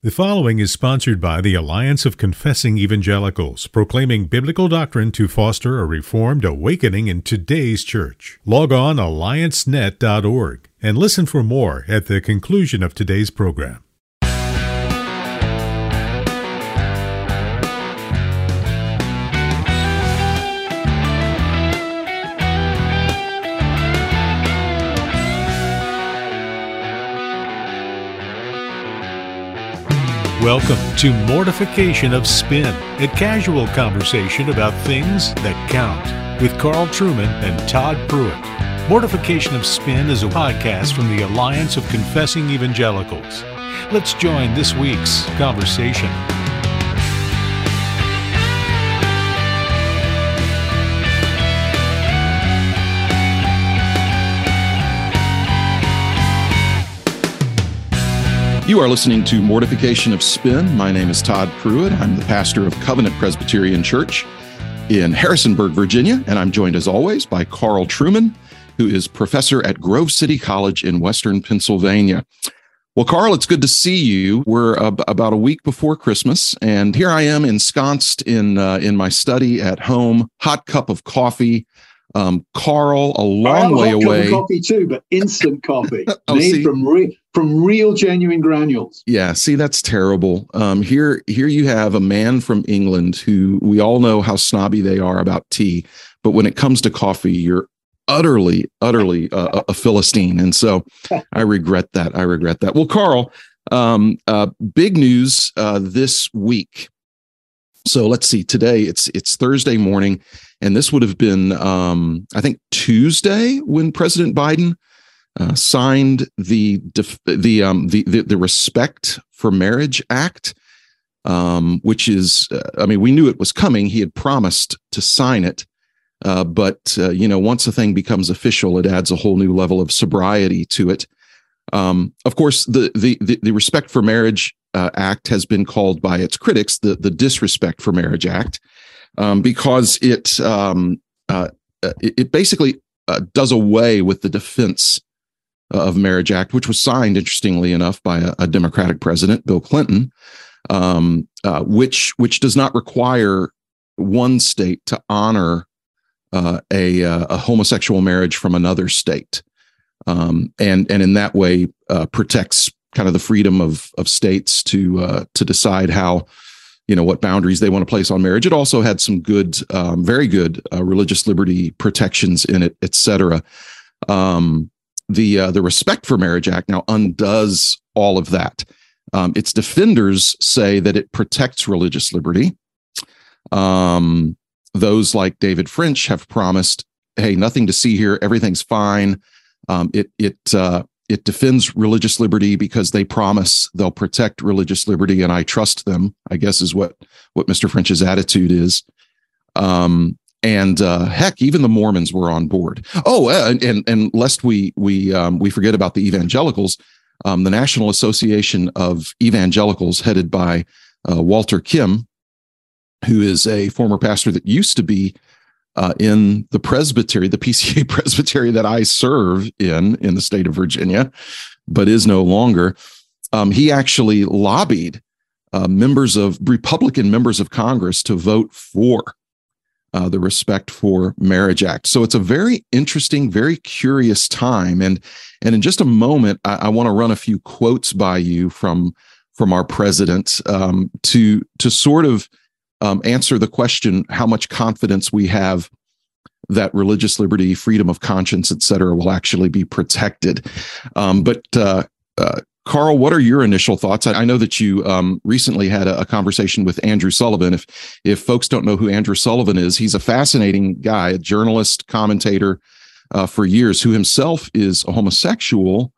The following is sponsored by the Alliance of Confessing Evangelicals, proclaiming biblical doctrine to foster a reformed awakening in today's church. Log on alliancenet.org and listen for more at the conclusion of today's program. Welcome to Mortification of Spin, a casual conversation about things that count with Carl Trueman and Todd Pruitt. Mortification of Spin is a podcast from the Alliance of Confessing Evangelicals. Let's join this week's conversation. You are listening to Mortification of Spin. My name is Todd Pruitt. I'm the pastor of Covenant Presbyterian Church in Harrisonburg, Virginia, and I'm joined as always by Carl Trueman, who is professor at Grove City College in Western Pennsylvania. Well, Carl, it's good to see you. We're uh, about a week before Christmas, and here I am ensconced in uh, in my study at home, hot cup of coffee, um, Carl, a long way away. coffee too, but instant coffee oh, made see? from re- from real, genuine granules. Yeah, see, that's terrible. Um, here, here you have a man from England who we all know how snobby they are about tea, but when it comes to coffee, you're utterly, utterly uh, a philistine, and so I regret that. I regret that. Well, Carl, um, uh, big news uh, this week. So let's see. Today it's it's Thursday morning and this would have been, um, I think, Tuesday when President Biden uh, signed the def- the, um, the, the the Respect for Marriage Act, um, which is, uh, I mean, we knew it was coming. He had promised to sign it, uh, but uh, you know, once a thing becomes official, it adds a whole new level of sobriety to it. Um, of course, the, the the the Respect for Marriage uh, Act has been called by its critics the the Disrespect for Marriage Act um, because it, um, uh, it, it basically uh, does away with the Defense of Marriage Act, which was signed, interestingly enough, by a, a Democratic president, Bill Clinton, um, uh, which which does not require one state to honor uh, a, uh, a, homosexual marriage from another state, um, and and in that way uh, protects kind of the freedom of of states to uh, to decide how you know what boundaries they want to place on marriage. It also had some good, um, very good uh, religious liberty protections in it, et cetera. Um, the uh, the Respect for Marriage Act now undoes all of that. Um, its defenders say that it protects religious liberty. Um, those like David French have promised, "Hey, nothing to see here. Everything's fine." Um, it it uh, it defends religious liberty because they promise they'll protect religious liberty and i trust them i guess is what what mr french's attitude is um, and uh, heck even the mormons were on board oh and and, and lest we we um, we forget about the evangelicals um, the national association of evangelicals headed by uh, walter kim who is a former pastor that used to be uh, in the presbytery, the PCA presbytery that I serve in in the state of Virginia, but is no longer. Um, he actually lobbied uh, members of Republican members of Congress to vote for uh, the Respect for Marriage Act. So it's a very interesting, very curious time. And and in just a moment, I, I want to run a few quotes by you from from our president um, to to sort of um, answer the question how much confidence we have that religious liberty, freedom of conscience, et cetera, will actually be protected. Um, but uh, uh, Carl, what are your initial thoughts? I, I know that you um, recently had a, a, conversation with Andrew Sullivan. If if folks don't know who Andrew Sullivan is, he's a fascinating guy, a journalist, commentator uh, for years, who himself is a homosexual,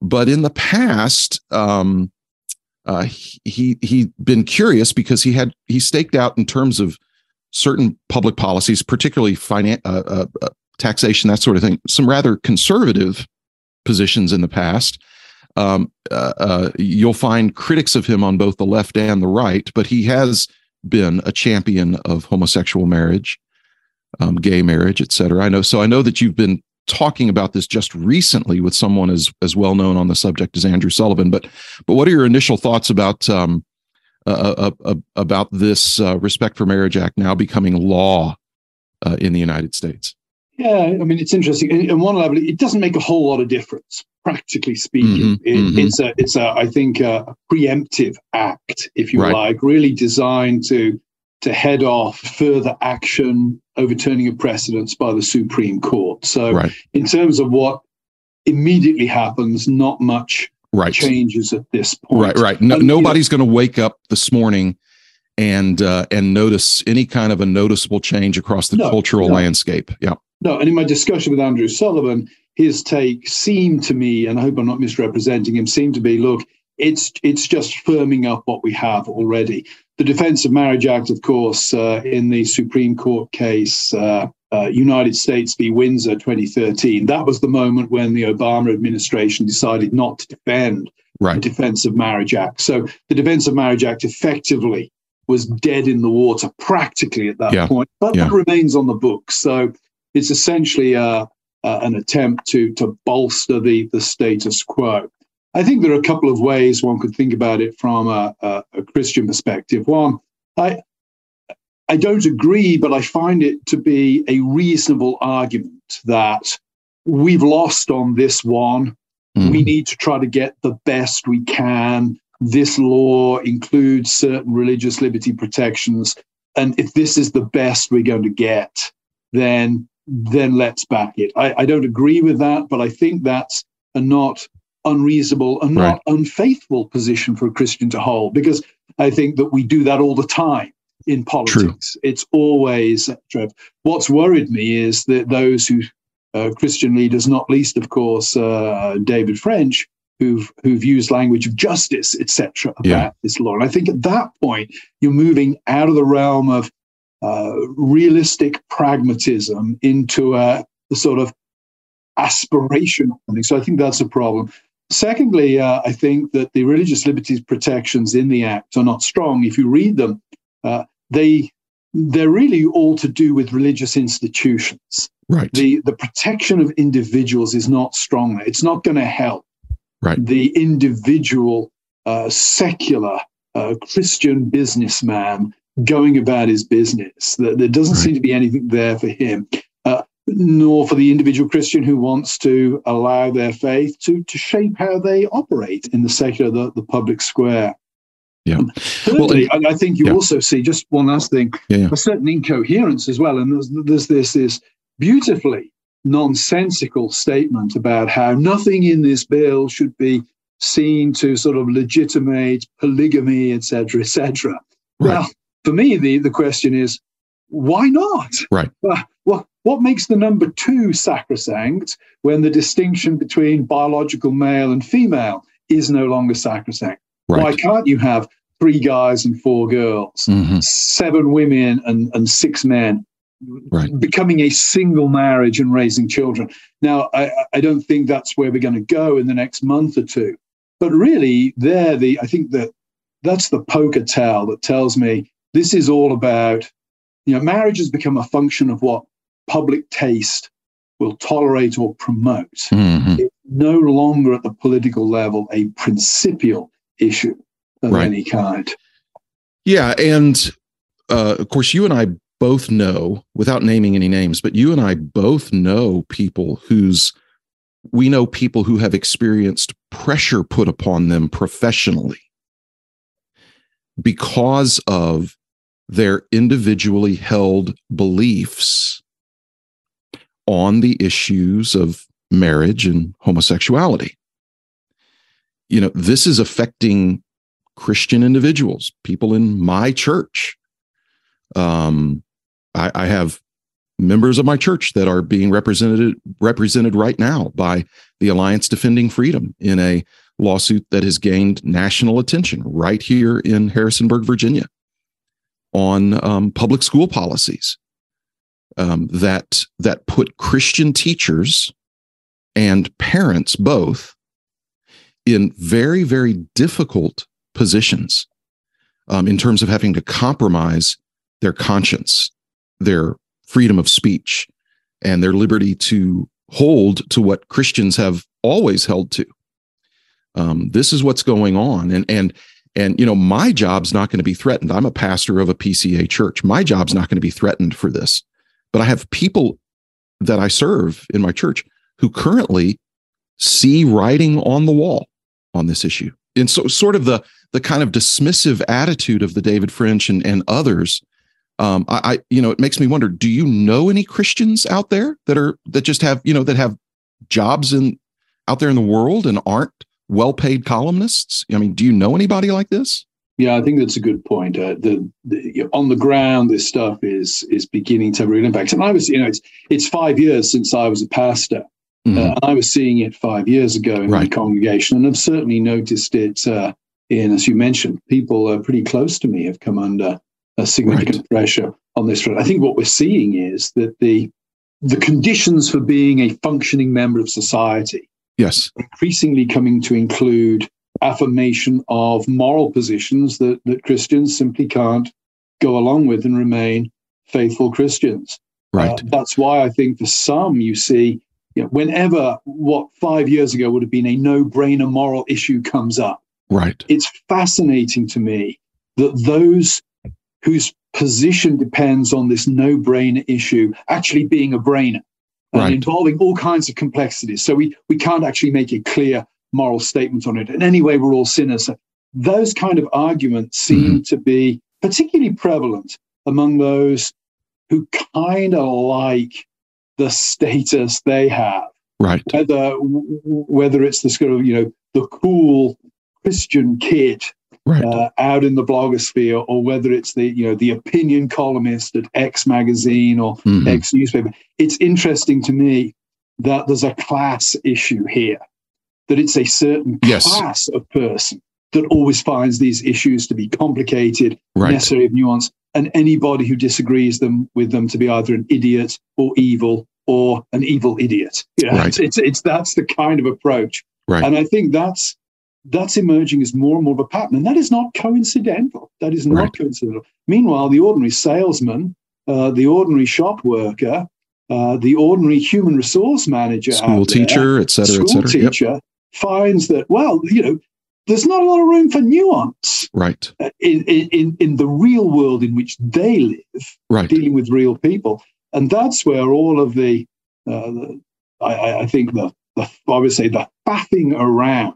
but in the past. Um, uh, he he been curious because he had he staked out in terms of certain public policies, particularly finan- uh, uh, uh, taxation, that sort of thing, some rather conservative positions in the past. Um, uh, uh, you'll find critics of him on both the left and the right, but he has been a champion of homosexual marriage, um, gay marriage, etc. I know. So I know that you've been talking about this just recently with someone as as well known on the subject as Andrew Sullivan. But but what are your initial thoughts about um, uh, uh, uh, about this uh, Respect for Marriage Act now becoming law uh, in the United States? Yeah, I mean it's interesting. On one level, it doesn't make a whole lot of difference, practically speaking. Mhm, It, mhm. It's a, it's a, I think, a preemptive act, if you Right. like, really designed to to head off further action, overturning of precedents by the Supreme Court. So, Right. in terms of what immediately happens, not much Right. changes at this point. Right, right. No, know- nobody's going to wake up this morning and uh, and notice any kind of a noticeable change across the No, cultural no. landscape. Yeah, No, and in my discussion with Andrew Sullivan, his take seemed to me, and I hope I'm not misrepresenting him, seemed to be, look, it's it's just firming up what we have already. The Defense of Marriage Act, of course, uh, in the Supreme Court case, uh, uh, United States v. Windsor 2013, that was the moment when the Obama administration decided not to defend the. Defense of Marriage Act. So the Defense of Marriage Act effectively was dead in the water practically at that Yeah. point, but Yeah. it remains on the books. So it's essentially uh, uh, an attempt to to bolster the the status quo. I think there are a couple of ways one could think about it from a, a, a Christian perspective. One, I I don't agree, but I find it to be a reasonable argument that we've lost on this one Mhm. we need to try to get the best we can. This law includes certain religious liberty protections. And if this is the best we're going to get, then then let's back it. I, I don't agree with that, but I think that's a not unreasonable and not unfaithful position for a Christian to hold because I think that we do that all the time in politics. It's always Trev. What's worried me is that those who uh, Christian leaders, not least, of course, uh, David French, who've who've used language of justice, etc., about Yeah. this law. And I think at that point, you're moving out of the realm of uh, realistic pragmatism into a, a sort of aspirational thing. So I think that's a problem. Secondly, uh, I think that the religious liberties protections in the Act are not strong. If you read them, uh, they they're really all to do with religious institutions Right. the the protection of individuals is not strong there. It's not going to help Right. the individual uh, secular uh, Christian businessman going about his business. There, there doesn't Right. seem to be anything there for him, uh, nor for the individual Christian who wants to allow their faith to to shape how they operate in the secular, the, the public square. Yeah. Um, Well, Thirdly, I, I think you yeah. also see just one last thing Yeah, yeah. a certain incoherence as well. And there's, there's this, this beautifully nonsensical statement about how nothing in this bill should be seen to sort of legitimate polygamy, etc., cetera, et cetera. Right. Well, for me, the, the question is, why not? Right. Uh, what, what makes the number two sacrosanct when the distinction between biological male and female is no longer sacrosanct? Why can't you have three guys and four girls? Mhm. seven women and, and six men Right. becoming a single marriage and raising children. Now, I, I don't think that's where we're going to go in the next month or two. But really, there, the I think that that's the poker tell that tells me this is all about, you know, marriage has become a function of what public taste will tolerate or promote. Mhm. It's no longer at the political level a principial issue of Right. any kind. Yeah, and uh, of course, you and I both know, without naming any names, but you and I both know people whose we know people who have experienced pressure put upon them professionally because of their individually held beliefs on the issues of marriage and homosexuality. You know, this is affecting Christian individuals, people in my church. Um, I, I have members of my church that are being represented represented right now by the Alliance Defending Freedom in a lawsuit that has gained national attention right here in Harrisonburg, Virginia, on um, public school policies um, that that put Christian teachers and parents both in very very difficult positions um, in terms of having to compromise their conscience, their freedom of speech, and their liberty to hold to what Christians have always held to. Um, this is what's going on, and and and you know my job's not going to be threatened. I'm a pastor of a PCA church. My job's not going to be threatened for this, but I have people that I serve in my church who currently see writing on the wall on this issue, and so sort of the the kind of dismissive attitude of the David French and, and others um, I, I, you know, it makes me wonder: Do you know any Christians out there that are that just have you know that have jobs in out there in the world and aren't well-paid columnists? I mean, do you know anybody like this? Yeah, I think that's a good point. Uh, the, the, on the ground, this stuff is is beginning to have real impact. And I was, you know, it's it's five years since I was a pastor. Mm-hmm. Uh, I was seeing it five years ago in right. my congregation, and I've certainly noticed it uh, in, as you mentioned, people uh, pretty close to me have come under a significant right. pressure on this front. I think what we're seeing is that the the conditions for being a functioning member of society yes increasingly coming to include affirmation of moral positions that, that Christians simply can't go along with and remain faithful Christians. Right. Uh, that's why I think for some you see, you know, whenever what five years ago would have been a no-brainer moral issue comes up, right. It's fascinating to me that those whose position depends on this no brainer issue actually being a brainer and right. involving all kinds of complexities. So we, we can't actually make a clear moral statement on it. And anyway, we're all sinners. So those kind of arguments seem mm-hmm. to be particularly prevalent among those who kind of like the status they have. Right. Whether whether it's the sort of you know the cool Christian kid right. uh, out in the blogosphere, or whether it's the you know the opinion columnist at X magazine or mm-hmm. X newspaper. It's interesting to me that there's a class issue here, that it's a certain yes. class of person that always finds these issues to be complicated, right. necessary of nuance, and anybody who disagrees them with them to be either an idiot or evil or an evil idiot. You know, right. it's, it's, it's that's the kind of approach. Right. And I think that's that's emerging as more and more of a pattern. And that is not coincidental. That is not right. coincidental. Meanwhile, the ordinary salesman, uh, the ordinary shop worker, uh, the ordinary human resource manager, school teacher, et cetera, et cetera, teacher yep. finds that, well, you know, there's not a lot of room for nuance. Right. Uh, in, in, in the real world in which they live, right. dealing with real people. And that's where all of the, uh, the I, I, think the, the, I would say the faffing around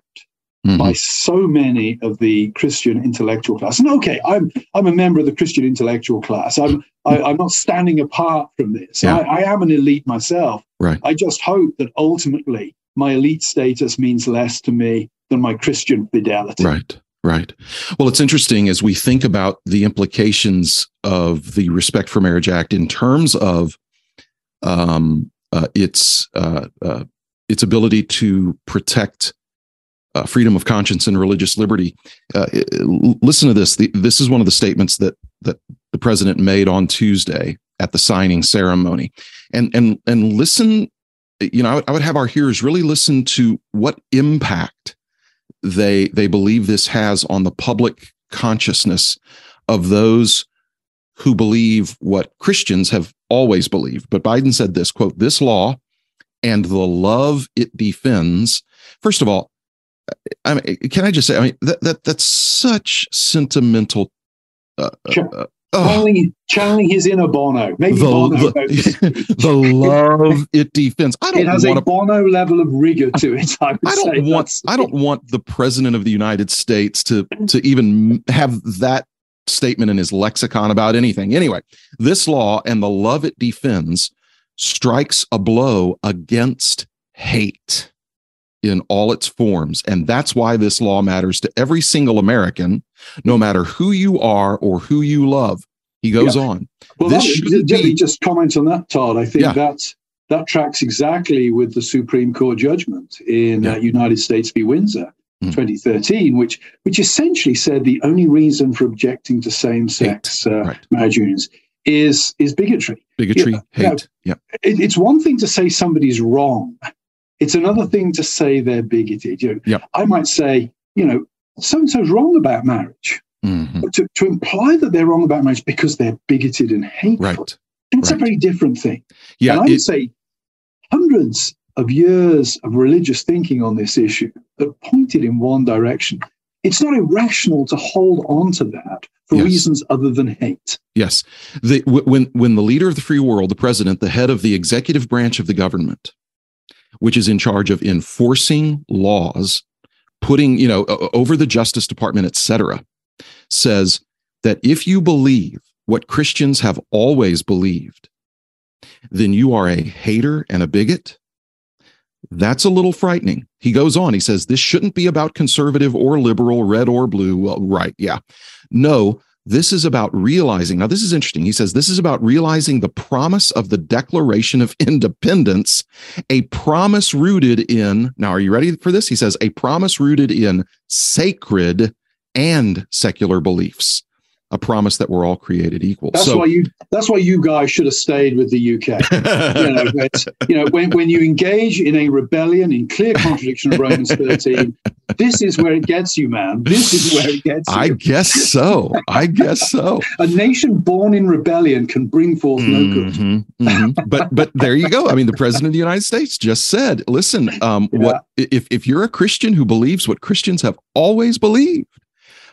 mm-hmm. by so many of the Christian intellectual class. And okay, I'm I'm a member of the Christian intellectual class. I'm I, am i am not standing apart from this. Yeah. I, I am an elite myself. Right. I just hope that ultimately my elite status means less to me than my Christian fidelity. Right. Right. Well, it's interesting as we think about the implications of the Respect for Marriage Act in terms of um, uh, its uh, uh, its ability to protect uh, freedom of conscience and religious liberty. Uh, listen to this. The, this is one of the statements that that the president made on Tuesday at the signing ceremony, and and and listen. You know, I would, I would have our hearers really listen to what impact they they believe this has on the public consciousness of those who believe what Christians have always believed. But Biden said this quote, this law and the love it defends. First of all, I mean, can I just say? I mean, that that that's such sentimental. Uh, uh, uh channeling, channeling his inner Bono. Maybe the, Bono the, the love it defends. I don't it has want a Bono level of rigor to it. I, I don't want. I don't want the president of the United States to to even have that statement in his lexicon about anything. Anyway, this law and the love it defends strikes a blow against hate in all its forms. And that's why this law matters to every single American, no matter who you are or who you love. He goes yeah. on. Well, this that, be, just comment on that, Todd. I think yeah. that's that tracks exactly with the Supreme Court judgment in yeah. uh, United States v. Windsor. Mm. 2013, which which essentially said the only reason for objecting to same-sex uh, right. marriage unions is is bigotry. Bigotry, you know, hate. yeah. It, it's one thing to say somebody's wrong, it's another thing to say they're bigoted. You know, yep. I might say, you know, so and so's wrong about marriage. Mm-hmm. But to, to imply that they're wrong about marriage because they're bigoted and hateful, right. it's right. a very different thing. Yeah, and I would say hundreds, of years of religious thinking on this issue that pointed in one direction. It's not irrational to hold on to that for yes. reasons other than hate. Yes. The, when, when the leader of the free world, the president, the head of the executive branch of the government, which is in charge of enforcing laws, putting, you know, over the Justice Department, et cetera, says that if you believe what Christians have always believed, then you are a hater and a bigot. That's a little frightening. He goes on, he says, This shouldn't be about conservative or liberal, red or blue. Well, right. Yeah. No, this is about realizing. Now, this is interesting. He says, This is about realizing the promise of the Declaration of Independence, a promise rooted in, now, are you ready for this? He says, A promise rooted in sacred and secular beliefs a promise that we're all created equal. That's so, why you. That's why you guys should have stayed with the UK. you know, you know when, when you engage in a rebellion in clear contradiction of Romans 13, this is where it gets you, man. This is where it gets you. I guess so. I guess so. a nation born in rebellion can bring forth no good. Mm-hmm, mm-hmm. But but there you go. I mean, the president of the United States just said, "Listen, um, yeah. what if if you're a Christian who believes what Christians have always believed?"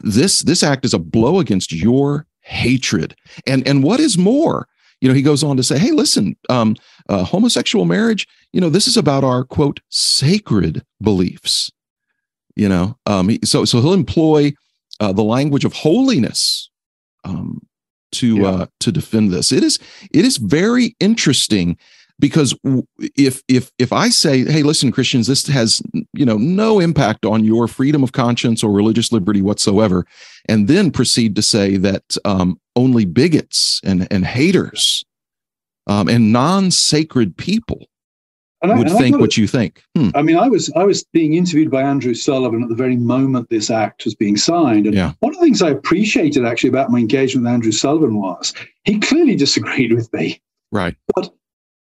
This this act is a blow against your hatred. And and what is more, you know, he goes on to say, "Hey, listen, um, uh, homosexual marriage. You know, this is about our quote sacred beliefs. You know, um, so so he'll employ uh, the language of holiness um, to yeah. uh, to defend this. It is it is very interesting because if if if i say hey listen christians this has you know no impact on your freedom of conscience or religious liberty whatsoever and then proceed to say that um, only bigots and and haters um, and non-sacred people I, would think what you think hmm. i mean i was i was being interviewed by andrew sullivan at the very moment this act was being signed and yeah. one of the things i appreciated actually about my engagement with andrew sullivan was he clearly disagreed with me right but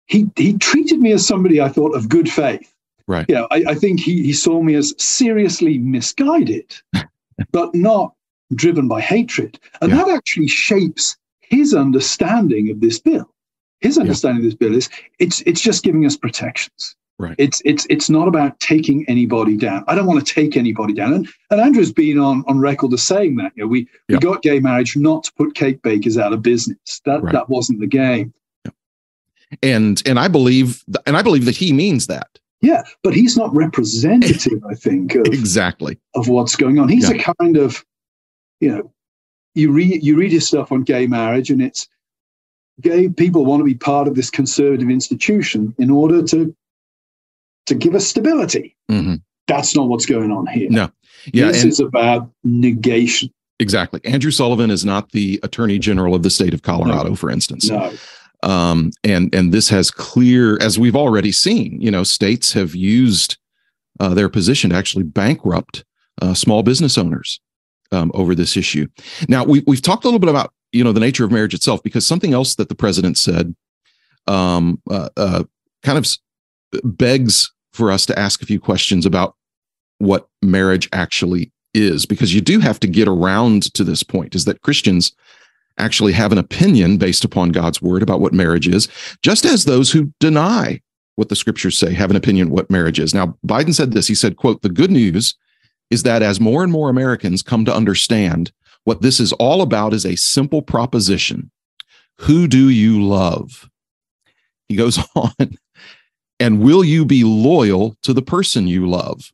he he treated me as somebody I thought of good faith. Right. Yeah, I, I think he he saw me as seriously misguided, but not driven by hatred, and yeah. that actually shapes his understanding of this bill. His understanding yeah. of this bill is it's it's just giving us protections. Right. It's it's it's not about taking anybody down. I don't want to take anybody down. And, and Andrew's been on, on record as saying that. You know, we, we got gay marriage not to put cake bakers out of business. That right. that wasn't the game and and I believe and I believe that he means that. Yeah, but he's not representative, I think, of, exactly of what's going on. He's yeah. a kind of, you know, you read you read his stuff on gay marriage, and it's gay people want to be part of this conservative institution in order to to give us stability. Mm-hmm. That's not what's going on here. No, yeah, this and, is about negation. Exactly. Andrew Sullivan is not the Attorney General of the state of Colorado, no. for instance. No um, and and this has clear, as we've already seen, you know, states have used uh, their position to actually bankrupt uh, small business owners um, over this issue. Now we we've talked a little bit about you know the nature of marriage itself because something else that the president said um, uh, uh kind of begs for us to ask a few questions about what marriage actually is because you do have to get around to this point is that Christians actually have an opinion based upon God's word about what marriage is, just as those who deny what the scriptures say have an opinion what marriage is. Now, Biden said this. He said, quote, the good news is that as more and more Americans come to understand what this is all about is a simple proposition. Who do you love? He goes on, and will you be loyal to the person you love?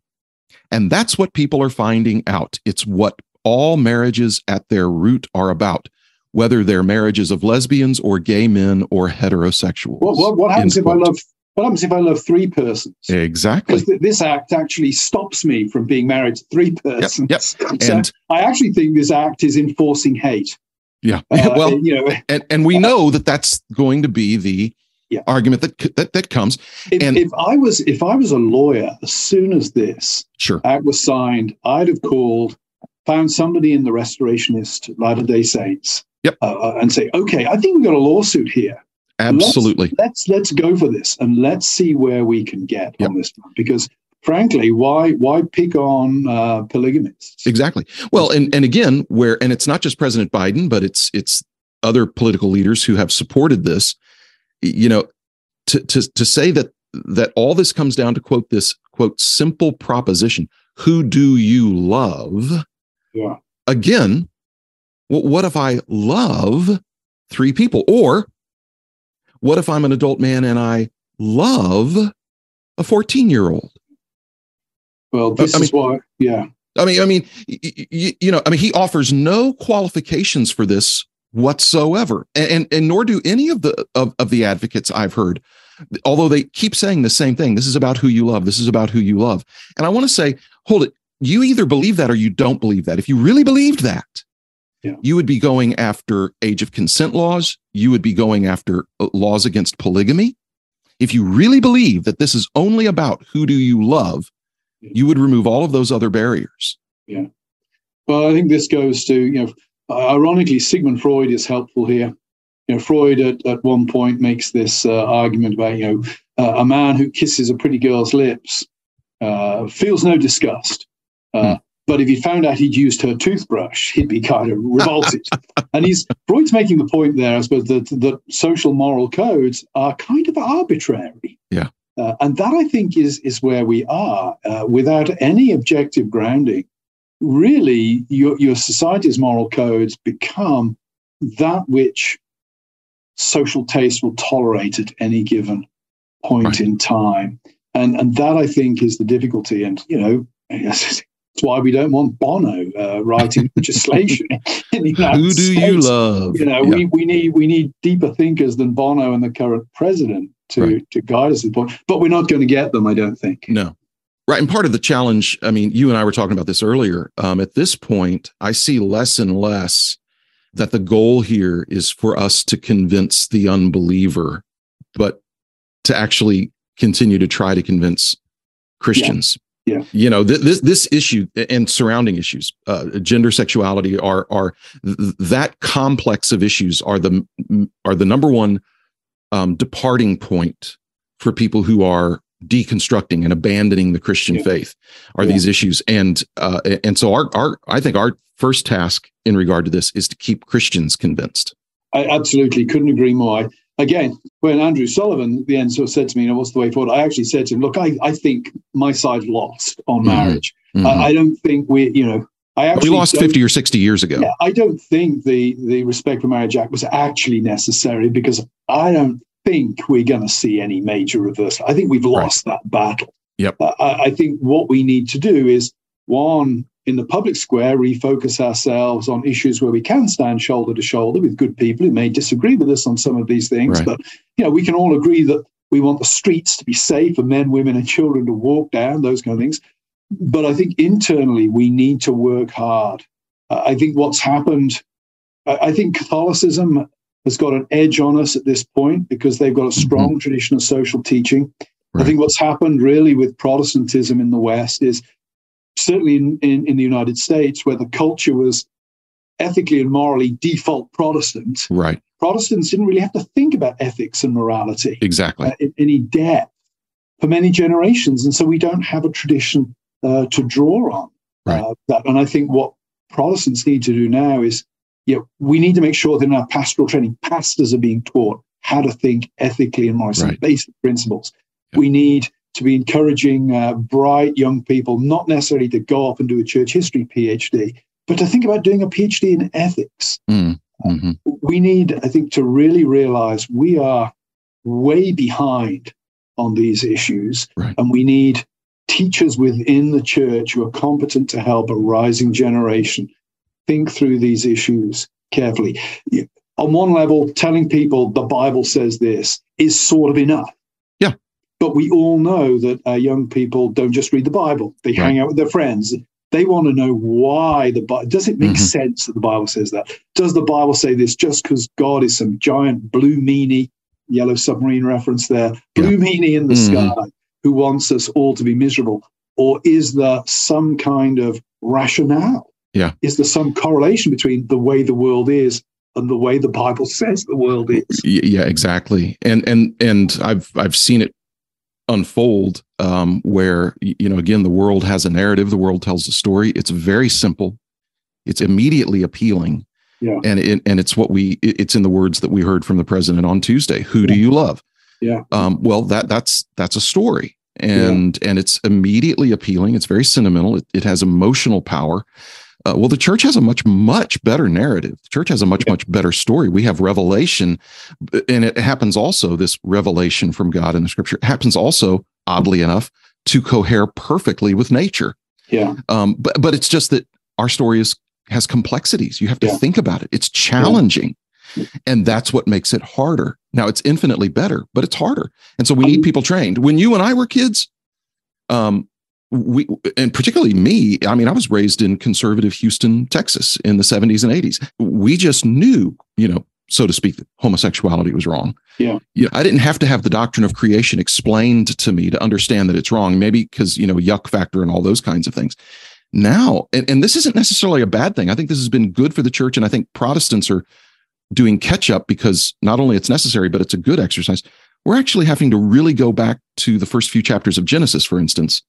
And that's what people are finding out. It's what all marriages at their root are about whether they're marriages of lesbians or gay men or heterosexuals. What, what, what happens if I love? What happens if I love three persons? Exactly. Because this act actually stops me from being married to three persons. Yep. yep. So and I actually think this act is enforcing hate. Yeah. Uh, well, you know, and, and we know that that's going to be the yeah. argument that, that that comes. If, and if I was if I was a lawyer, as soon as this sure. act was signed, I'd have called, found somebody in the Restorationist Latter Day Saints, Yep. Uh, uh, and say, okay, I think we've got a lawsuit here. Absolutely. Let's, let's, let's go for this and let's see where we can get yep. on this one because frankly, why why pick on uh, polygamists? Exactly. Well, and and again, where and it's not just President Biden, but it's it's other political leaders who have supported this. You know, to to to say that that all this comes down to quote this quote simple proposition who do you love Yeah. again well, what if i love three people or what if i'm an adult man and i love a 14 year old Well, this I is why, yeah. I mean, I mean, y- y- you know, I mean, he offers no qualifications for this whatsoever, and and, and nor do any of the of, of the advocates I've heard. Although they keep saying the same thing, this is about who you love. This is about who you love. And I want to say, hold it. You either believe that or you don't believe that. If you really believed that, Yeah. you would be going after age of consent laws. You would be going after uh, laws against polygamy. If you really believe that this is only about who do you love, you would remove all of those other barriers. Yeah. Well, I think this goes to, you know, ironically, Sigmund Freud is helpful here. You know, Freud at, at one point makes this uh, argument about, you know, uh, a man who kisses a pretty girl's lips uh, feels no disgust. Uh, Hmm. But if he found out he'd used her toothbrush, he'd be kind of revolted. and he's Freud's making the point there, I suppose, that that social moral codes are kind of arbitrary. Yeah. Uh, and that I think is is where we are uh, without any objective grounding. Really, your your society's moral codes become that which social taste will tolerate at any given point Right. in time, and and that I think is the difficulty. And you know, it's why we don't want Bono uh, writing legislation in the United Who do States you love? you know, Yeah. we, we need we need deeper thinkers than Bono and the current president to Right. to guide us. But we're not going to get them, I don't think. No. Right. And part of the challenge, I mean, you and I were talking about this earlier. Um, at this point, I see less and less that the goal here is for us to convince the unbeliever, but to actually continue to try to convince Christians. Yeah. You know, th- this this issue and surrounding issues, uh, gender, sexuality are are th- that complex of issues are the are the number one um, departing point for people who are deconstructing and abandoning the Christian Yeah. faith are Yeah. these issues. And uh, and so our our I think our first task in regard to this is to keep Christians convinced. I absolutely couldn't agree more. Again, when Andrew Sullivan at the end sort of said to me, you know, what's the way forward? I actually said to him, look, I, I think my side lost on Mhm. marriage. Mhm. I, I don't think we, you know, I we lost 50 or 60 years ago. Yeah, I don't think the the Respect for Marriage Act was actually necessary because I don't think we're going to see any major reversal. I think we've lost that battle. Yep. Uh, I, I think what we need to do is one in the public square refocus ourselves on issues where we can stand shoulder to shoulder with good people who may disagree with us on some of these things, Right. but you know we can all agree that we want the streets to be safe for men, women, and children to walk down those kind of things. But I think internally we need to work hard. Uh, I think what's happened I I think Catholicism has got an edge on us at this point because they've got a strong tradition of social teaching. I think what's happened really with Protestantism in the West is certainly in, in, in the United States, where the culture was ethically and morally default Protestant, Right. Protestants didn't really have to think about ethics and morality Exactly. uh, in any depth for many generations. And so we don't have a tradition uh, to draw on. Right. Uh, that, and I think what Protestants need to do now is, you know, we need to make sure that in our pastoral training, pastors are being taught how to think ethically and morally, Right. basic principles. Yeah. We need to be encouraging uh, bright young people, not necessarily to go off and do a church history PhD, but to think about doing a PhD in ethics Mm. Mhm. we need, I think, to really realize we are way behind on these issues. Right. And we need teachers within the church who are competent to help a rising generation think through these issues carefully. On one level, telling people the Bible says this is sort of enough. Yeah. But we all know that our young people don't just read the Bible, they Right. hang out with their friends. They want to know why the Bible does it make Mhm. sense that the Bible says that? Does the Bible say this just because God is some giant blue meanie, yellow submarine reference there, blue meanie in the Mhm. sky who wants us all to be miserable? Or is there some kind of rationale? Yeah. Is there some correlation between the way the world is and the way the Bible says the world is? Yeah exactly and and and i've i've seen it unfold um where you know again the world has a narrative the world tells a story it's very simple it's immediately appealing Yeah. and it, and it's what we it's in the words that we heard from the president on tuesday who do you love Yeah. Um, well, that that's that's a story, and yeah. and it's immediately appealing. It's very sentimental. It, it has emotional power. Uh, well, the church has a much, much better narrative. The church has a much, much better story. We have revelation, and it happens also, this revelation from God in the scripture happens also, oddly enough, to cohere perfectly with nature. Yeah. Um, but but it's just that our story is has complexities. You have to yeah. think about it. It's challenging. Yeah. And that's what makes it harder. Now it's infinitely better, but it's harder. And so we need people trained. When you and I were kids, um, we and particularly me, I mean, I was raised in conservative Houston, Texas in the 70s and 80s. We just knew, you know, so to speak, that homosexuality was wrong. Yeah. You know, I didn't have to have the doctrine of creation explained to me to understand that it's wrong, maybe because, you know, yuck factor and all those kinds of things. Now, and, and this isn't necessarily a bad thing. I think this has been good for the church. And I think Protestants are doing catch up because not only it's necessary, but it's a good exercise. We're actually having to really go back to the first few chapters of Genesis, for instance,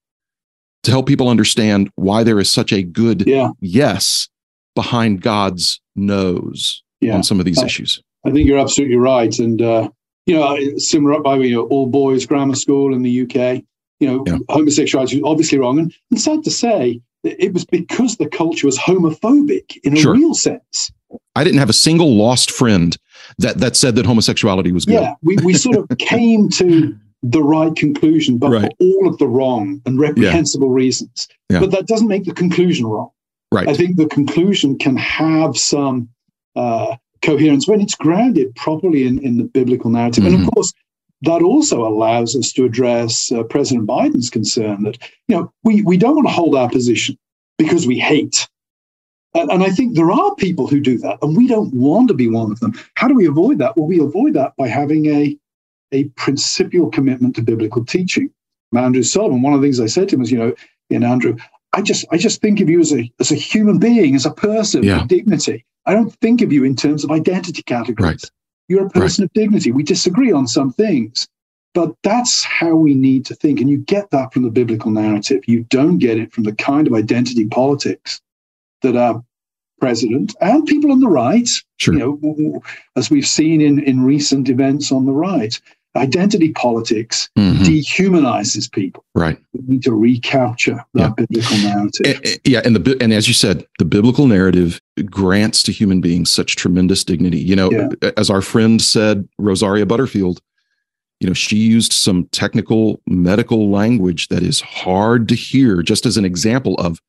to help people understand why there is such a good yeah. yes behind God's nose yeah. on some of these I, issues. I think you're absolutely right. And, uh, you know, similar by you know, all boys grammar school in the UK, you know, yeah. homosexuality is obviously wrong. And, and sad to say, it was because the culture was homophobic in a sure. real sense. I didn't have a single lost friend that that said that homosexuality was good. Yeah, we, we sort of came to the right conclusion, but right. for all of the wrong and reprehensible yeah. reasons. Yeah. But that doesn't make the conclusion wrong. Right. I think the conclusion can have some uh, coherence when it's grounded properly in, in the biblical narrative. Mm-hmm. And of mm-hmm. course, that also allows us to address uh, President Biden's concern that, you know, we, we don't want to hold our position because we hate. And, and I think there are people who do that, and we don't want to be one of them. How do we avoid that? Well, we avoid that by having a, a principial commitment to biblical teaching. Andrew Sullivan, one of the things I said to him was, you know, in Andrew, I just I just think of you as a as a human being, as a person yeah. with dignity. I don't think of you in terms of identity categories. Right. You're a person right. of dignity. We disagree on some things, but that's how we need to think. And you get that from the biblical narrative. You don't get it from the kind of identity politics that our president and people on the right, sure. you know, as we've seen in, in recent events on the right, identity politics mm-hmm. dehumanizes people. Right. We need to recapture that yeah. biblical narrative. And, yeah, and the and as you said, the biblical narrative grants to human beings such tremendous dignity. You know, yeah. as our friend said, Rosaria Butterfield, you know, she used some technical medical language that is hard to hear, just as an example of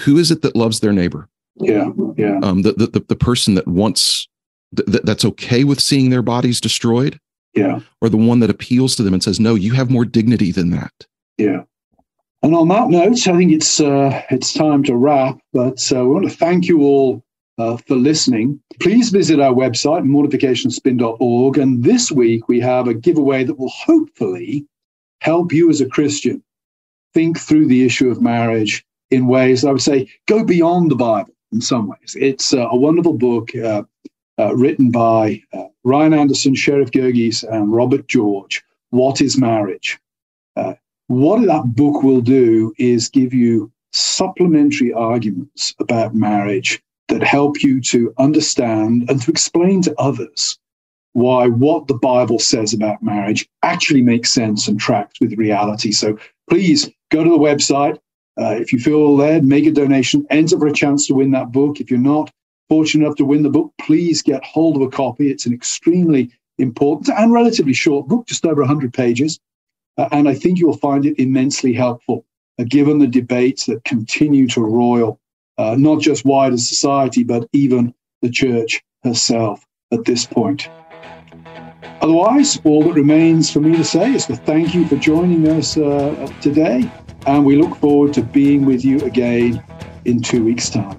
who is it that loves their neighbor. Yeah, yeah. Um, the the the person that wants th- that's okay with seeing their bodies destroyed yeah. Or the one that appeals to them and says, no, you have more dignity than that. Yeah. And on that note, I think it's uh, it's time to wrap. But uh, we want to thank you all uh, for listening. Please visit our website, mortificationspin.org. And this week we have a giveaway that will hopefully help you as a Christian think through the issue of marriage in ways I would say go beyond the Bible in some ways. It's uh, a wonderful book uh, written by uh, Ryan Anderson, Sherif Girgis, and Robert George. What is marriage? Uh, what that book will do is give you supplementary arguments about marriage that help you to understand and to explain to others why what the Bible says about marriage actually makes sense and tracks with reality. So please go to the website. Uh, if you feel led, make a donation, enter for a chance to win that book. If you're not, fortunate enough to win the book, please get hold of a copy. It's an extremely important and relatively short book, just over 100 pages. Uh, and I think you'll find it immensely helpful, uh, given the debates that continue to roil uh, not just wider society, but even the church herself at this point. Otherwise, all that remains for me to say is to thank you for joining us uh, today, and we look forward to being with you again in two weeks' time.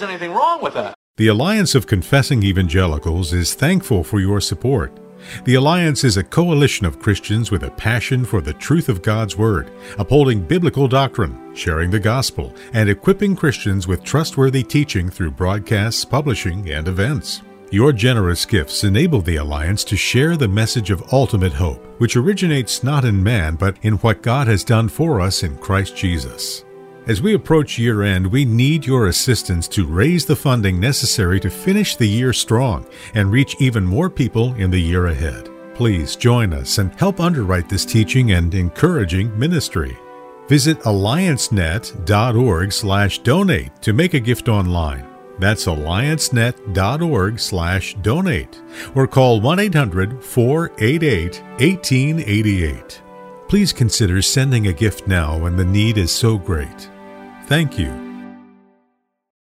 There's anything wrong with that. The Alliance of Confessing Evangelicals is thankful for your support. The Alliance is a coalition of Christians with a passion for the truth of God's Word, upholding biblical doctrine, sharing the gospel, and equipping Christians with trustworthy teaching through broadcasts, publishing, and events. Your generous gifts enable the Alliance to share the message of ultimate hope, which originates not in man, but in what God has done for us in Christ Jesus. As we approach year end, we need your assistance to raise the funding necessary to finish the year strong and reach even more people in the year ahead. Please join us and help underwrite this teaching and encouraging ministry. Visit alliancenet.org/donate to make a gift online. That's alliancenet.org/donate or call 1-800-488-1888. Please consider sending a gift now when the need is so great. Thank you